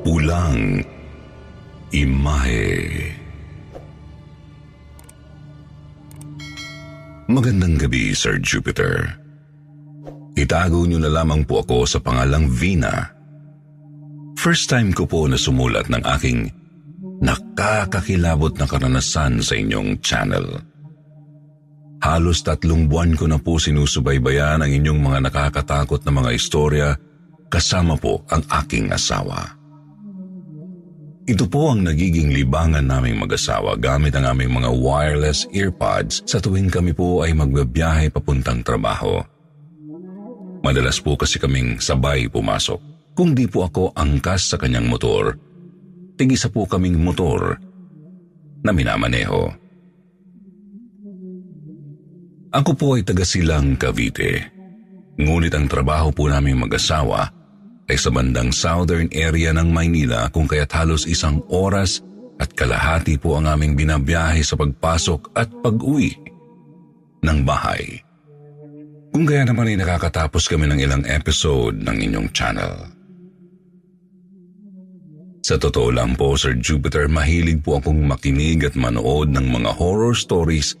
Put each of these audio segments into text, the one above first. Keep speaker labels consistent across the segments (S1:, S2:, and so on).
S1: Pulang Imahe Magandang gabi, Sir Jupiter. Itago niyo na lamang po ako sa pangalang Vina. First time ko po na sumulat ng aking nakakakilabot na karanasan sa inyong channel. Halos tatlong buwan ko na po sinusubaybayan ang inyong mga nakakatakot na mga istorya kasama po ang aking asawa. Ito po ang nagiging libangan naming mag-asawa gamit ang aming mga wireless earpods sa tuwing kami po ay magbabiyahe papuntang trabaho. Madalas po kasi kaming sabay pumasok. Kung di po ako angkas sa kanyang motor, tigisa po kaming motor na minamaneho. Ako po ay taga silang Cavite. Ngunit ang trabaho po naming mag-asawa ay sa bandang southern area ng Maynila kung kaya't halos isang oras at kalahati po ang aming binabiyahe sa pagpasok at pag-uwi ng bahay. Kung kaya naman ay nakakatapos kami ng ilang episode ng inyong channel. Sa totoo lang po, Sir Jupiter, mahilig po akong makinig at manood ng mga horror stories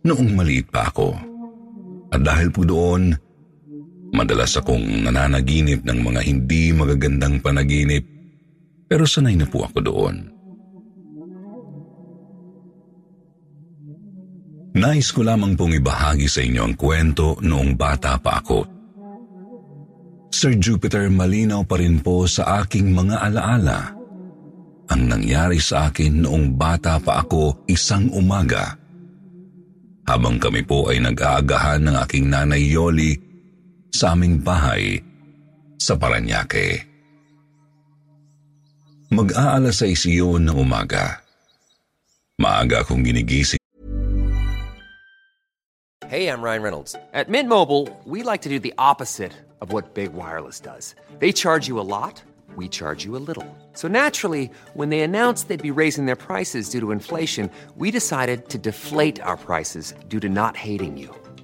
S1: noong maliit pa ako. At dahil po doon, madalas akong nananaginip ng mga hindi magagandang panaginip pero sanay na po ako doon. Nais ko lamang pong ibahagi sa inyo ang kwento noong bata pa ako. Sir Jupiter, malinaw pa rin po sa aking mga alaala ang nangyari sa akin noong bata pa ako isang umaga habang kami po ay nag-aagahan ng aking nanay Yoli sa aming bahay sa Paranaque. Mag-aalas sa ng umaga. Maaga akong ginigising
S2: Hey, I'm Ryan Reynolds. At Mint Mobile, we like to do the opposite of what Big Wireless does. They charge you a lot, we charge you a little. So naturally, when they announced they'd be raising their prices due to inflation, we decided to deflate our prices due to not hating you.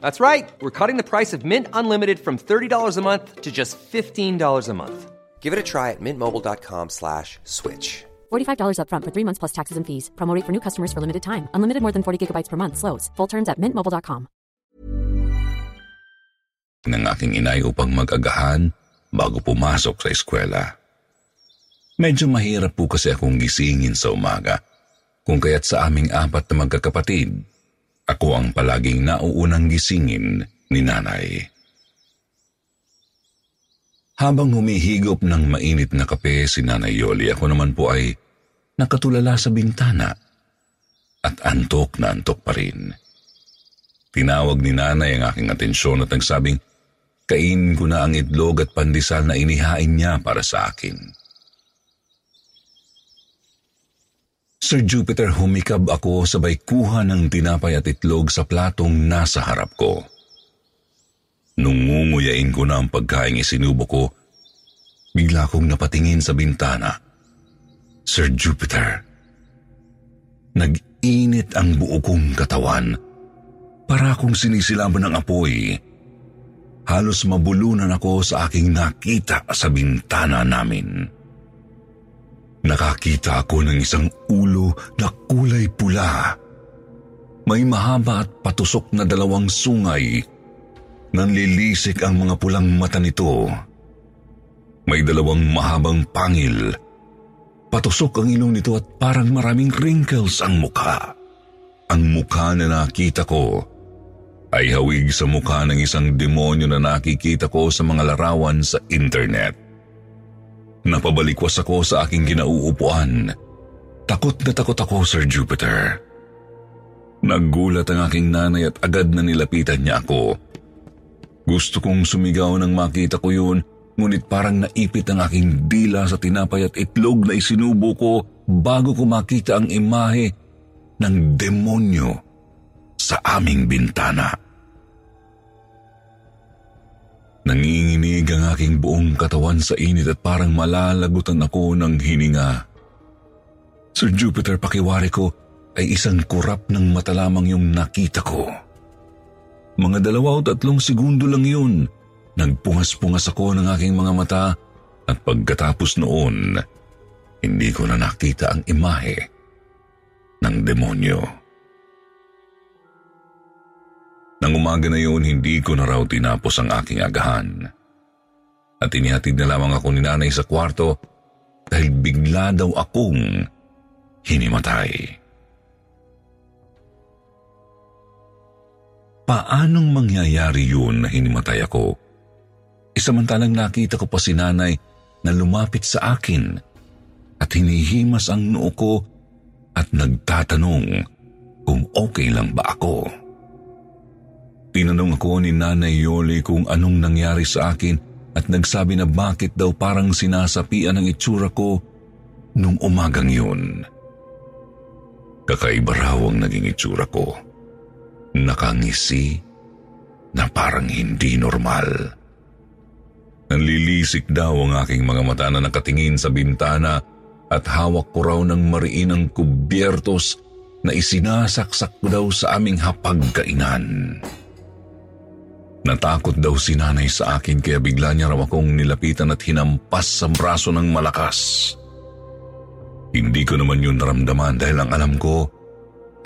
S2: That's right. We're cutting the price of Mint Unlimited from $30 a month to just $15 a month. Give it a try at mintmobile.com slash switch.
S3: $45 upfront for three months plus taxes and fees. Promo rate for new customers for limited time. Unlimited more than 40 gigabytes per month. Slows. Full terms at mintmobile.com.
S1: ng aking inay upang mag-agahan bago pumasok sa eskwela. Medyo mahirap po kasi akong gisingin sa umaga, kung kaya't sa aming apat na magkakapatid, ako ang palaging nauunang gisingin ni nanay. Habang humihigop ng mainit na kape si Nanay Yoli, ako naman po ay nakatulala sa bintana at antok na antok pa rin. Tinawag ni nanay ang aking atensyon at nagsabing, kainin ko na ang itlog at pandesal na inihain niya para sa akin. Sir Jupiter, humikab ako sabay kuha ng tinapay at itlog sa platong nasa harap ko. Nung ngunguyain ko na ang pagkain isinubo ko, bigla akong napatingin sa bintana. Sir Jupiter, nag-init ang buo kong katawan para akong sinisilaban ng apoy. Halos mabulunan ako sa aking nakita sa bintana namin. Nakakita ako ng isang ulo na kulay pula May mahaba at patusok na dalawang sungay. Nanlilisik ang mga pulang mata nito. May dalawang mahabang pangil. Patusok ang ilong nito at parang maraming wrinkles ang mukha. Ang mukha na nakita ko ay hawig sa mukha ng isang demonyo na nakikita ko sa mga larawan sa internet. Napabalikwas ako sa aking ginauupuan. Takot na takot ako, Sir Jupiter. Naggulat ang aking nanay at agad na nilapitan niya ako. Gusto kong sumigaw nang makita ko yun, ngunit parang naipit ang aking dila sa tinapay at itlog na isinubo ko bago ko makita ang imahe ng demonyo sa aming bintana. Nanginginig ang aking buong katawan sa init at parang malalagutan ako ng hininga. Sir Jupiter, pakiwari ko, ay isang kurap ng mata lamang yung nakita ko. Mga dalawa o tatlong segundo lang yun. Nagpungas-pungas ako ng aking mga mata at pagkatapos noon, hindi ko na nakita ang imahe ng demonyo. Nang umaga na yun, hindi ko na raw tinapos ang aking agahan. At inihatid na lamang ako ni nanay sa kwarto dahil bigla daw akong hinimatay. Paanong mangyayari yun na hinimatay ako? Isamantalang nakita ko pa si nanay na lumapit sa akin at hinihimas ang noo ko at nagtatanong kung okay lang ba ako. Tinanong ako ni Nanay Yoli kung anong nangyari sa akin at nagsabi na bakit daw parang sinasapian ang itsura ko nung umagang yun. Kakaiba raw ang naging itsura ko nakangisi na parang hindi normal. Nanlilisik daw ang aking mga mata na nakatingin sa bintana at hawak ko raw ng mariin ang kubyertos na isinasaksak ko daw sa aming hapagkainan. Natakot daw si nanay sa akin kaya bigla niya raw akong nilapitan at hinampas sa braso ng malakas. Hindi ko naman yun naramdaman dahil ang alam ko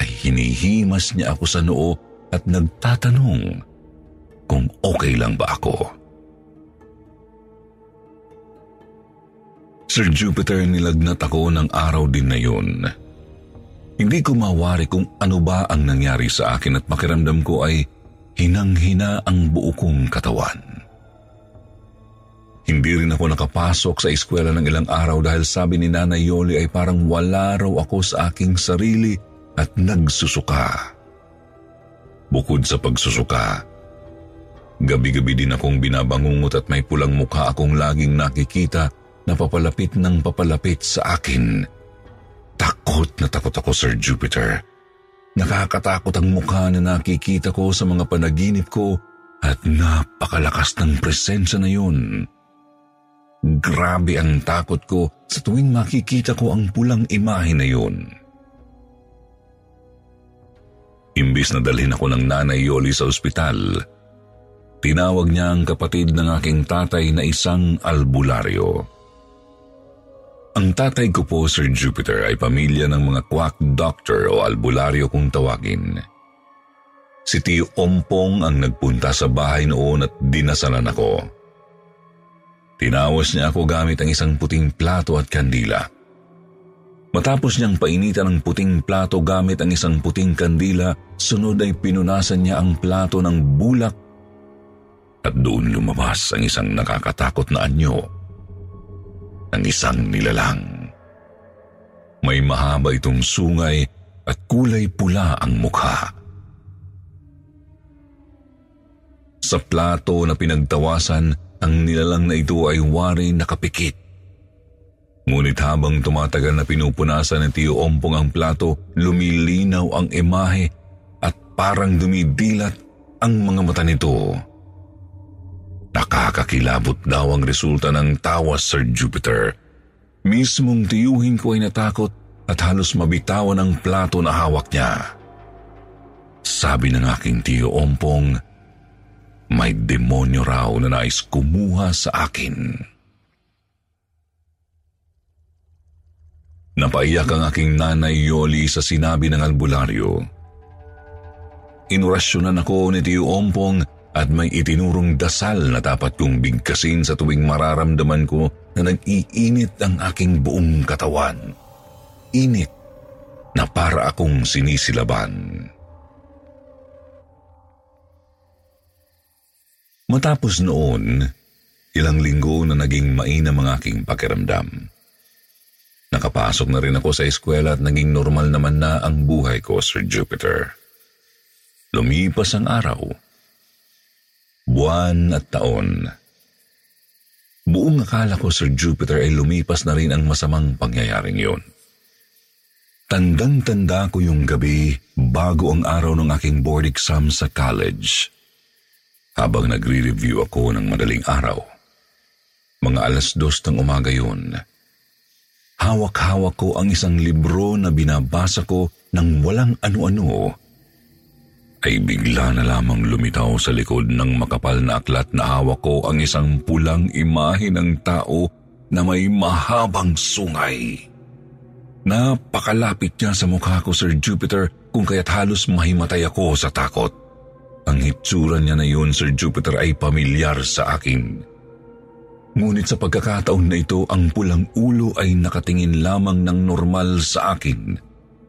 S1: ay hinihimas niya ako sa noo at nagtatanong kung okay lang ba ako. Sir Jupiter, nilagnat ako ng araw din na yun. Hindi ko mawari kung ano ba ang nangyari sa akin at pakiramdam ko ay hinang-hina ang buo kong katawan. Hindi rin ako nakapasok sa eskwela ng ilang araw dahil sabi ni Nanay Yoli ay parang wala raw ako sa aking sarili at nagsusuka. Bukod sa pagsusuka, gabi-gabi din akong binabangungot at may pulang mukha akong laging nakikita na papalapit ng papalapit sa akin. Takot na takot ako, Sir Jupiter. Nakakatakot ang mukha na nakikita ko sa mga panaginip ko at napakalakas ng presensya na yun. Grabe ang takot ko sa tuwing makikita ko ang pulang imahe na yun. Imbis na dalhin ako ng nanay Yoli sa ospital, tinawag niya ang kapatid ng aking tatay na isang albularyo. Ang tatay ko po, Sir Jupiter, ay pamilya ng mga quack doctor o albularyo kung tawagin. Si Tio Ompong ang nagpunta sa bahay noon at dinasalan ako. Tinawas niya ako gamit ang isang puting plato at kandila. Matapos niyang painitan ang puting plato gamit ang isang puting kandila, sunod ay pinunasan niya ang plato ng bulak at doon lumabas ang isang nakakatakot na anyo ng isang nilalang. May mahaba itong sungay at kulay pula ang mukha. Sa plato na pinagtawasan, ang nilalang na ito ay wari nakapikit Ngunit habang tumatagal na pinupunasan ng Tiyo Ompong ang plato, lumilinaw ang imahe at parang dumidilat ang mga mata nito. Nakakakilabot daw ang resulta ng tawas, Sir Jupiter. Mismong tiyuhin ko ay natakot at halos mabitawan ang plato na hawak niya. Sabi ng aking tiyo Ompong, may demonyo raw na nais kumuha sa akin. Napaiyak ang aking nanay Yoli sa sinabi ng albularyo. inurasyonan ako ni Tio Ompong at may itinurong dasal na dapat kong bigkasin sa tuwing mararamdaman ko na nag-iinit ang aking buong katawan. Init na para akong sinisilaban. Matapos noon, ilang linggo na naging mainam ang aking pakiramdam. Nakapasok na rin ako sa eskwela at naging normal naman na ang buhay ko, Sir Jupiter. Lumipas ang araw. Buwan at taon. Buong akala ko, Sir Jupiter, ay lumipas na rin ang masamang pangyayaring yun. Tandang-tanda ko yung gabi bago ang araw ng aking board exam sa college habang nagre-review ako ng madaling araw. Mga alas dos ng umaga yun. Hawak-hawak ko ang isang libro na binabasa ko ng walang ano-ano ay bigla na lamang lumitaw sa likod ng makapal na aklat na hawak ko ang isang pulang imahe ng tao na may mahabang sungay. Napakalapit niya sa mukha ko, Sir Jupiter, kung kaya't halos mahimatay ako sa takot. Ang hitsura niya na yun, Sir Jupiter, ay pamilyar sa akin. Ngunit sa pagkakataon na ito, ang pulang ulo ay nakatingin lamang ng normal sa akin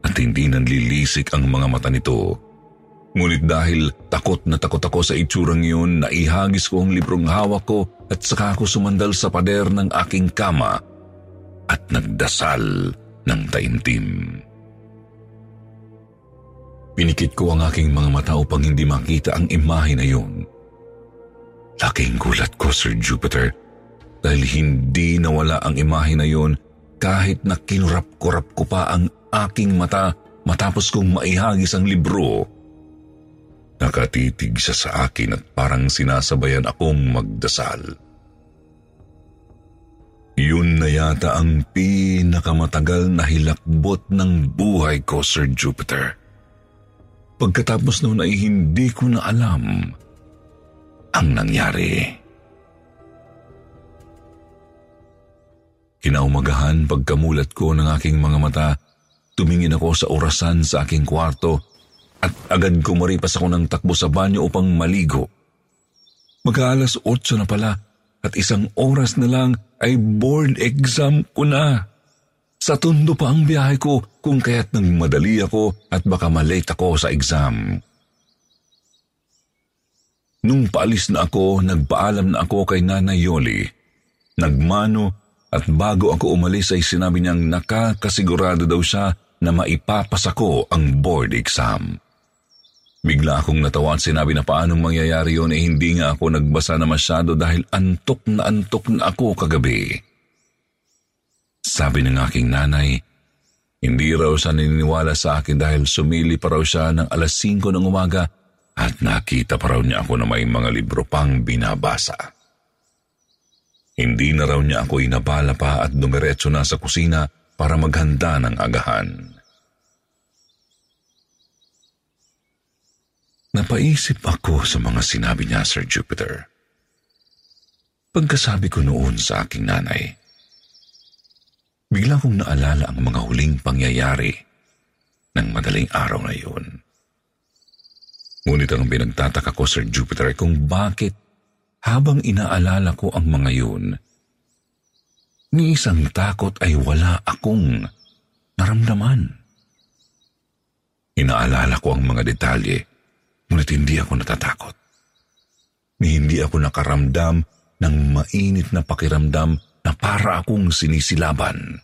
S1: at hindi nanlilisik ang mga mata nito. Ngunit dahil takot na takot ako sa itsurang yun, naihagis ko ang librong hawak ko at saka ako sumandal sa pader ng aking kama at nagdasal ng taimtim. Pinikit ko ang aking mga mata upang hindi makita ang imahe na yun. Laking gulat ko, Sir Jupiter, dahil hindi nawala ang imahe na yun kahit na kinurap-kurap ko pa ang aking mata matapos kong maihagis ang libro. Nakatitig siya sa akin at parang sinasabayan akong magdasal. Yun na yata ang pinakamatagal na hilakbot ng buhay ko, Sir Jupiter. Pagkatapos noon ay hindi ko na alam ang nangyari. Kinaumagahan pagkamulat ko ng aking mga mata, tumingin ako sa orasan sa aking kwarto at agad kumaripas ako ng takbo sa banyo upang maligo. Mag-aalas 8 na pala at isang oras na lang ay board exam ko na. Sa tundo pa ang biyahe ko kung kaya't nang madali ako at baka malate ako sa exam. Nung paalis na ako, nagpaalam na ako kay Nanay Yoli. Nagmano at bago ako umalis ay sinabi niyang nakakasigurado daw siya na maipapasa ko ang board exam. Bigla akong natawa at sinabi na paanong mangyayari yon eh hindi nga ako nagbasa na masyado dahil antok na antok na ako kagabi. Sabi ng aking nanay, hindi raw siya naniniwala sa akin dahil sumili pa raw siya ng alas 5 ng umaga at nakita pa raw niya ako na may mga libro pang binabasa. Hindi na raw niya ako inabala pa at dumiretso na sa kusina para maghanda ng agahan. Napaisip ako sa mga sinabi niya, Sir Jupiter. Pagkasabi ko noon sa aking nanay, Bigla kong naalala ang mga huling pangyayari ng madaling araw na yun. Ngunit ang pinagtataka ko, Sir Jupiter, kung bakit habang inaalala ko ang mga yun, ni isang takot ay wala akong naramdaman. Inaalala ko ang mga detalye, ngunit hindi ako natatakot. Hindi ako nakaramdam ng mainit na pakiramdam na para akong sinisilaban.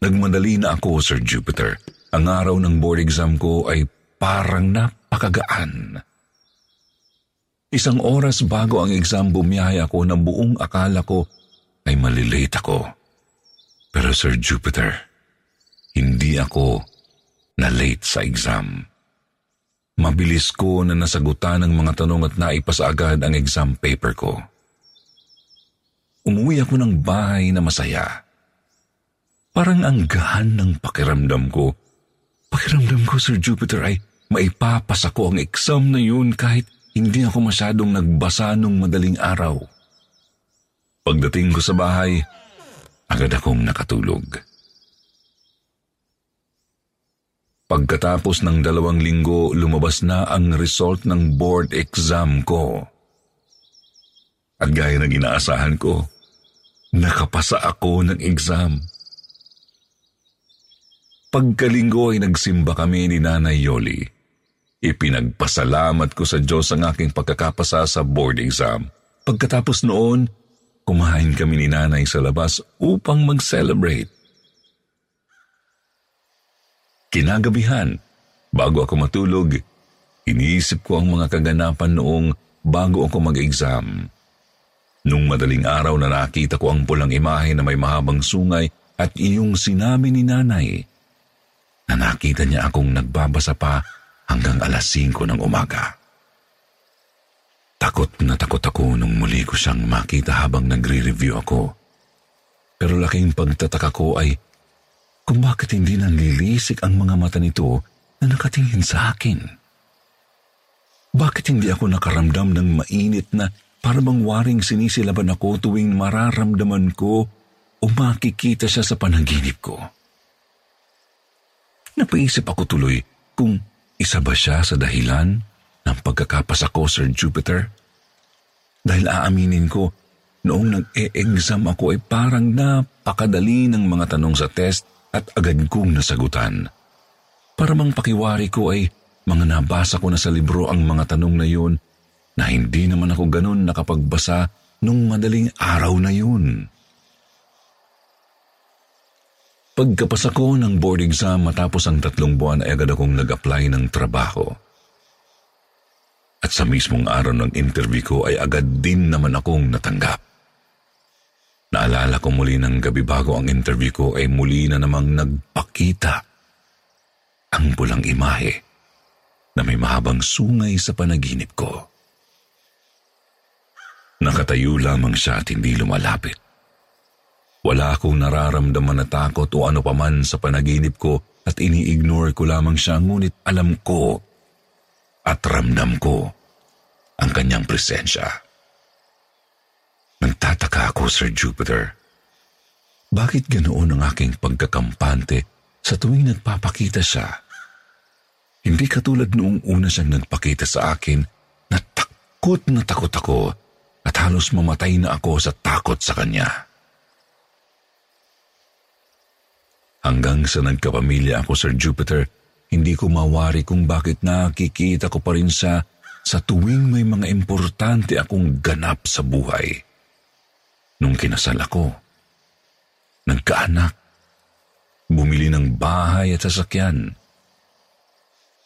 S1: Nagmadali na ako, Sir Jupiter. Ang araw ng board exam ko ay parang napakagaan. Isang oras bago ang exam bumiyahe ako na buong akala ko ay malilate ako. Pero Sir Jupiter, hindi ako na late sa exam. Mabilis ko na nasagutan ang mga tanong at naipasa agad ang exam paper ko. Umuwi ako ng bahay na masaya. Parang ang gahan ng pakiramdam ko. Pakiramdam ko, Sir Jupiter, ay maipapasa ko ang exam na yun kahit hindi ako masyadong nagbasa nung madaling araw. Pagdating ko sa bahay, agad akong nakatulog. Pagkatapos ng dalawang linggo, lumabas na ang result ng board exam ko. At gaya ng inaasahan ko, nakapasa ako ng exam. Pagkalinggo ay nagsimba kami ni Nanay Yoli. Ipinagpasalamat ko sa Diyos ang aking pagkakapasa sa board exam. Pagkatapos noon, kumain kami ni Nanay sa labas upang mag-celebrate. Kinagabihan, bago ako matulog, iniisip ko ang mga kaganapan noong bago ako mag-exam. Nung madaling araw na nakita ko ang pulang imahe na may mahabang sungay at iyong sinabi ni nanay na nakita niya akong nagbabasa pa hanggang alas 5 ng umaga. Takot na takot ako nung muli ko siyang makita habang nagre-review ako. Pero laking pagtataka ko ay kung bakit hindi nanlilisik ang mga mata nito na nakatingin sa akin. Bakit hindi ako nakaramdam ng mainit na para bang waring sinisilaban ako tuwing mararamdaman ko o makikita siya sa panaginip ko? Napaisip ako tuloy kung isa ba siya sa dahilan ng pagkakapasa ko, Sir Jupiter? Dahil aaminin ko, noong nag-e-exam ako ay parang napakadali ng mga tanong sa test at agad kong nasagutan. Para mang pakiwari ko ay mga nabasa ko na sa libro ang mga tanong na yun na hindi naman ako ganun nakapagbasa nung madaling araw na yun. Pagkapasa ko ng board exam matapos ang tatlong buwan ay agad akong nag-apply ng trabaho. At sa mismong araw ng interview ko ay agad din naman akong natanggap. Naalala ko muli ng gabi bago ang interview ko ay muli na namang nagpakita ang pulang imahe na may mahabang sungay sa panaginip ko. Nakatayo lamang siya at hindi lumalapit. Wala akong nararamdaman na takot o ano paman sa panaginip ko at ini-ignore ko lamang siya ngunit alam ko at ramdam ko ang kanyang presensya. Nagtataka ako, Sir Jupiter. Bakit ganoon ang aking pagkakampante sa tuwing nagpapakita siya? Hindi katulad noong una siyang nagpakita sa akin na takot na takot ako at halos mamatay na ako sa takot sa kanya. Hanggang sa nagkapamilya ako, Sir Jupiter, hindi ko mawari kung bakit nakikita ko pa rin siya sa tuwing may mga importante akong ganap sa buhay nung kinasal ako. Nagkaanak. Bumili ng bahay at sasakyan.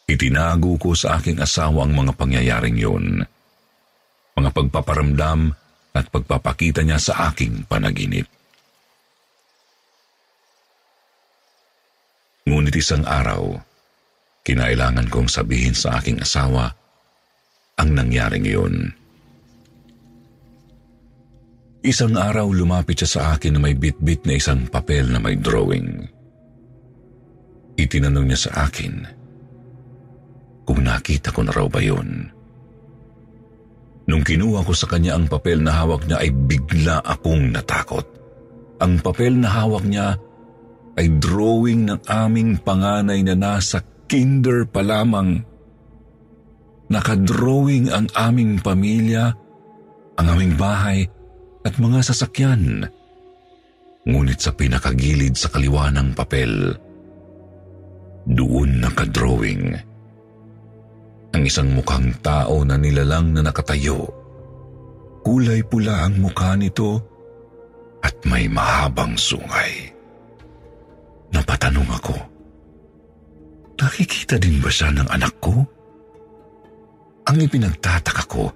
S1: Itinago ko sa aking asawa ang mga pangyayaring yun. Mga pagpaparamdam at pagpapakita niya sa aking panaginip. Ngunit isang araw, kinailangan kong sabihin sa aking asawa ang nangyaring yun. Isang araw lumapit siya sa akin na may bit-bit na isang papel na may drawing. Itinanong niya sa akin kung nakita ko na raw ba yun. Nung kinuha ko sa kanya ang papel na hawak niya ay bigla akong natakot. Ang papel na hawak niya ay drawing ng aming panganay na nasa kinder pa lamang. Nakadrawing ang aming pamilya, ang aming bahay at mga sasakyan. Ngunit sa pinakagilid sa kaliwa ng papel, doon nakadrawing. Ang isang mukhang tao na nilalang na nakatayo. Kulay pula ang mukha nito at may mahabang sungay. Napatanong ako, nakikita din ba siya ng anak ko? Ang ipinagtataka ko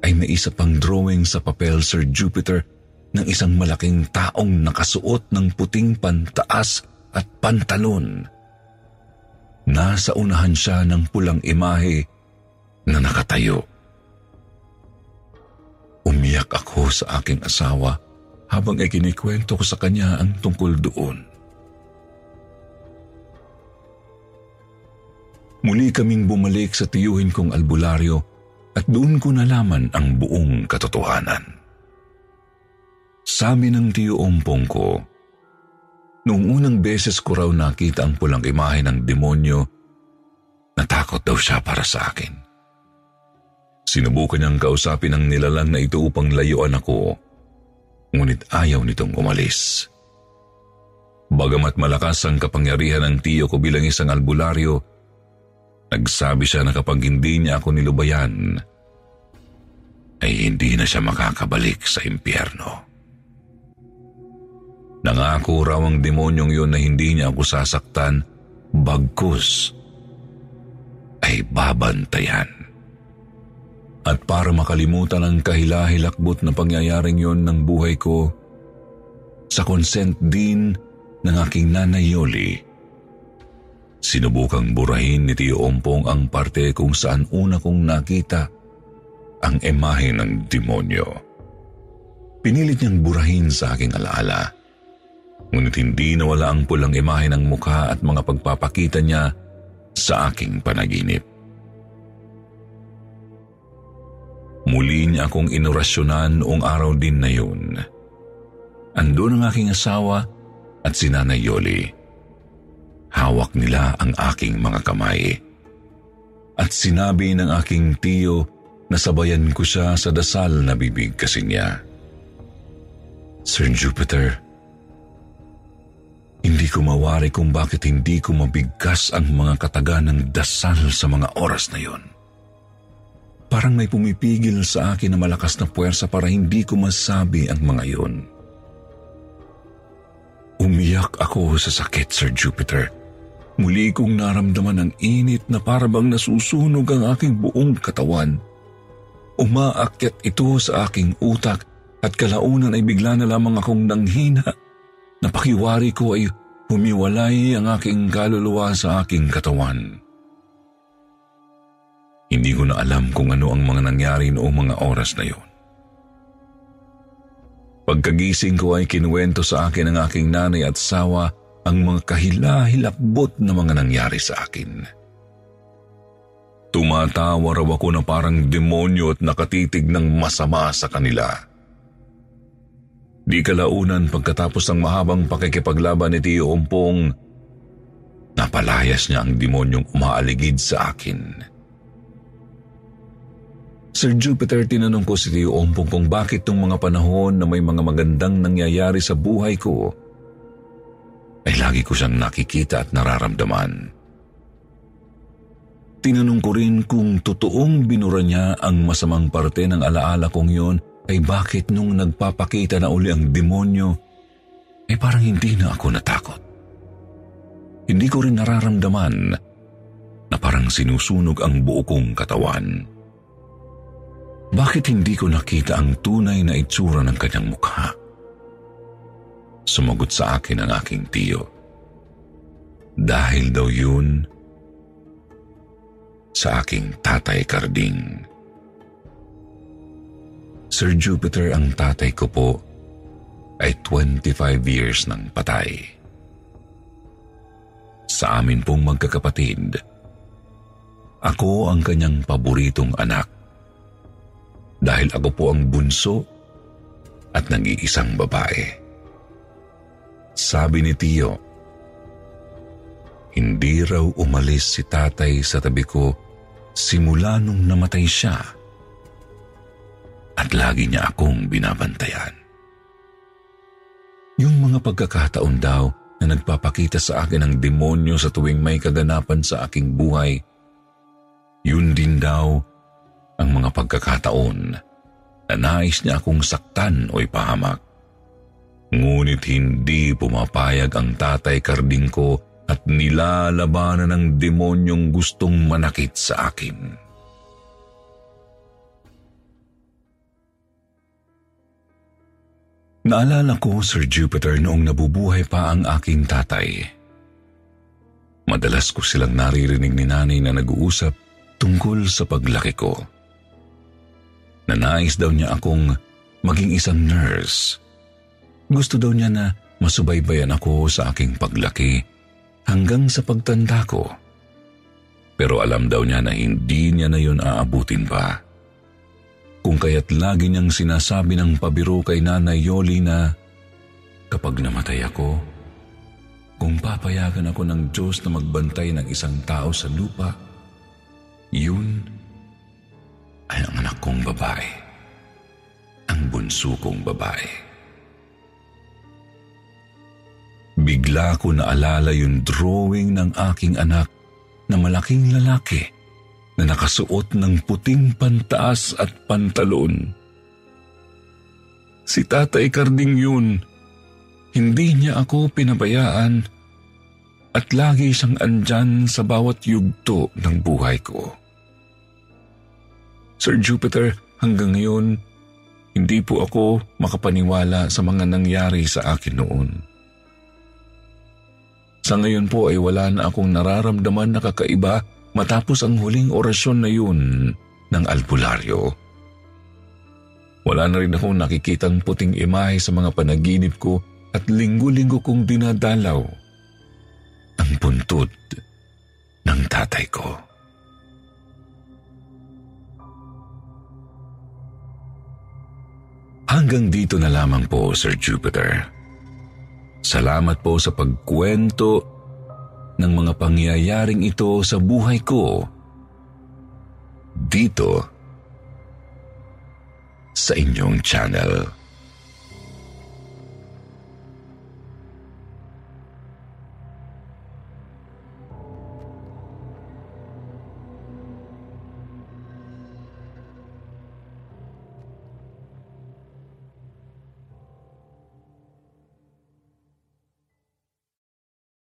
S1: ay may isa pang drawing sa papel Sir Jupiter ng isang malaking taong nakasuot ng puting pantaas at pantalon. Nasa unahan siya ng pulang imahe na nakatayo. Umiyak ako sa aking asawa habang ikinikwento ko sa kanya ang tungkol doon. Muli kaming bumalik sa tiyuhin kong albularyo at doon ko nalaman ang buong katotohanan. Sabi ng tiyo ompong ko, noong unang beses ko raw nakita ang pulang imahe ng demonyo Natakot daw siya para sa akin. Sinubukan niyang kausapin ang nilalang na ito upang layuan ako, ngunit ayaw nitong umalis. Bagamat malakas ang kapangyarihan ng tiyo ko bilang isang albularyo, nagsabi siya na kapag hindi niya ako nilubayan, ay hindi na siya makakabalik sa impyerno. Nangako raw ang demonyong yun na hindi niya ako sasaktan, bagkus ay babantayan. At para makalimutan ang kahilahilakbot na pangyayaring yon ng buhay ko, sa consent din ng aking nanay Yoli, sinubukang burahin ni Tio Ompong ang parte kung saan una kong nakita ang emahe ng demonyo. Pinilit niyang burahin sa aking alaala. Ngunit hindi nawala ang pulang imahe ng mukha at mga pagpapakita niya sa aking panaginip. Muli niya akong inorasyonan noong araw din na yun. Andun ang aking asawa at si Nanay Yoli. Hawak nila ang aking mga kamay. At sinabi ng aking tiyo na sabayan ko siya sa dasal na bibig kasi niya. Sir Jupiter, hindi ko mawari kung bakit hindi ko mabigkas ang mga kataga ng dasal sa mga oras na yon. Parang may pumipigil sa akin na malakas na puwersa para hindi ko masabi ang mga iyon. Umiyak ako sa sakit, Sir Jupiter. Muli kong naramdaman ang init na parabang nasusunog ang aking buong katawan. Umaakyat ito sa aking utak at kalaunan ay bigla na lamang akong nanghina. Napakiwari ko ay humiwalay ang aking kaluluwa sa aking katawan. Hindi ko na alam kung ano ang mga nangyari noong mga oras na yun. Pagkagising ko ay kinuwento sa akin ng aking nanay at sawa ang mga kahilahilakbot na mga nangyari sa akin. Tumatawa raw ako na parang demonyo at nakatitig ng masama sa kanila. Di kalaunan pagkatapos ng mahabang pakikipaglaban ni Tio Ompong, napalayas niya ang demonyong umaaligid sa akin. Sir Jupiter, tinanong ko si Tio Ompong kung bakit tong mga panahon na may mga magandang nangyayari sa buhay ko, lagi ko siyang nakikita at nararamdaman. Tinanong ko rin kung totoong binura niya ang masamang parte ng alaala kong yon ay bakit nung nagpapakita na uli ang demonyo, ay parang hindi na ako natakot. Hindi ko rin nararamdaman na parang sinusunog ang buo kong katawan. Bakit hindi ko nakita ang tunay na itsura ng kanyang mukha? Sumagot sa akin ang aking tiyo. Dahil daw yun sa aking tatay Karding. Sir Jupiter ang tatay ko po ay 25 years ng patay. Sa amin pong magkakapatid, ako ang kanyang paboritong anak dahil ako po ang bunso at nag-iisang babae. Sabi ni Tio, hindi raw umalis si tatay sa tabi ko simula nung namatay siya at lagi niya akong binabantayan. Yung mga pagkakataon daw na nagpapakita sa akin ng demonyo sa tuwing may kaganapan sa aking buhay, yun din daw ang mga pagkakataon na nais niya akong saktan o ipahamak. Ngunit hindi pumapayag ang tatay karding ko at nilalabanan ng demonyong gustong manakit sa akin. Naalala ko, Sir Jupiter, noong nabubuhay pa ang aking tatay. Madalas ko silang naririnig ni nanay na nag-uusap tungkol sa paglaki ko na nais daw niya akong maging isang nurse. Gusto daw niya na masubaybayan ako sa aking paglaki hanggang sa pagtanda ko. Pero alam daw niya na hindi niya na yun aabutin pa. Kung kaya't lagi niyang sinasabi ng pabiro kay Nanay Yoli na kapag namatay ako, kung papayagan ako ng Diyos na magbantay ng isang tao sa lupa, Yun ay ang anak kong babae. Ang bunso kong babae. Bigla ko naalala yung drawing ng aking anak na malaking lalaki na nakasuot ng puting pantaas at pantalon. Si Tatay Karding yun. Hindi niya ako pinabayaan at lagi siyang andyan sa bawat yugto ng buhay ko. Sir Jupiter, hanggang ngayon, hindi po ako makapaniwala sa mga nangyari sa akin noon. Sa ngayon po ay wala na akong nararamdaman na kakaiba matapos ang huling orasyon na yun ng albularyo. Wala na rin akong nakikitang puting imahe sa mga panaginip ko at linggo-linggo kong dinadalaw ang puntod ng tatay ko. Hanggang dito na lamang po, Sir Jupiter. Salamat po sa pagkwento ng mga pangyayaring ito sa buhay ko dito sa inyong channel.